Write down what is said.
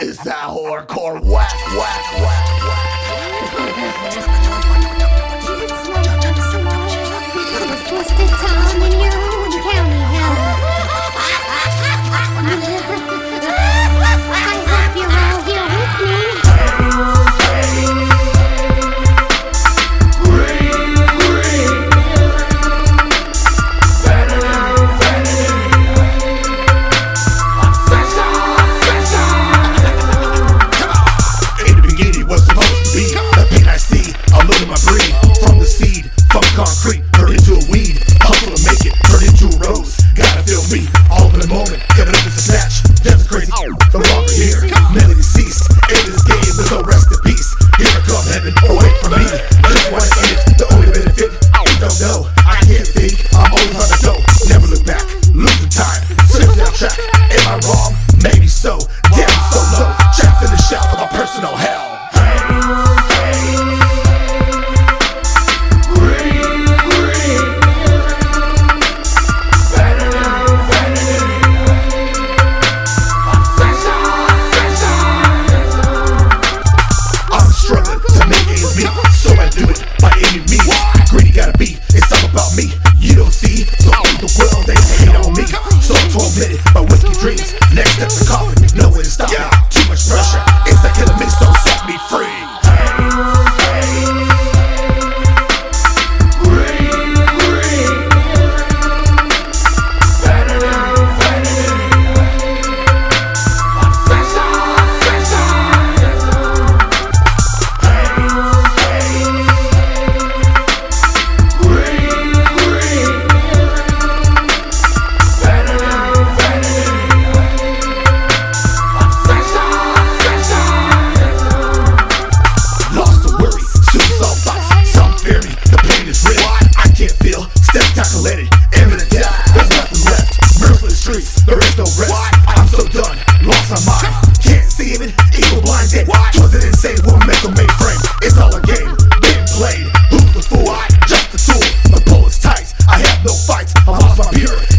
It's that hardcore whack, whack, whack, whack. living away from me. That's the call. Insane? We'll make mainframe. It's all a game, being played. Who's the fool? Just tool. I have no fights. I lost my purity.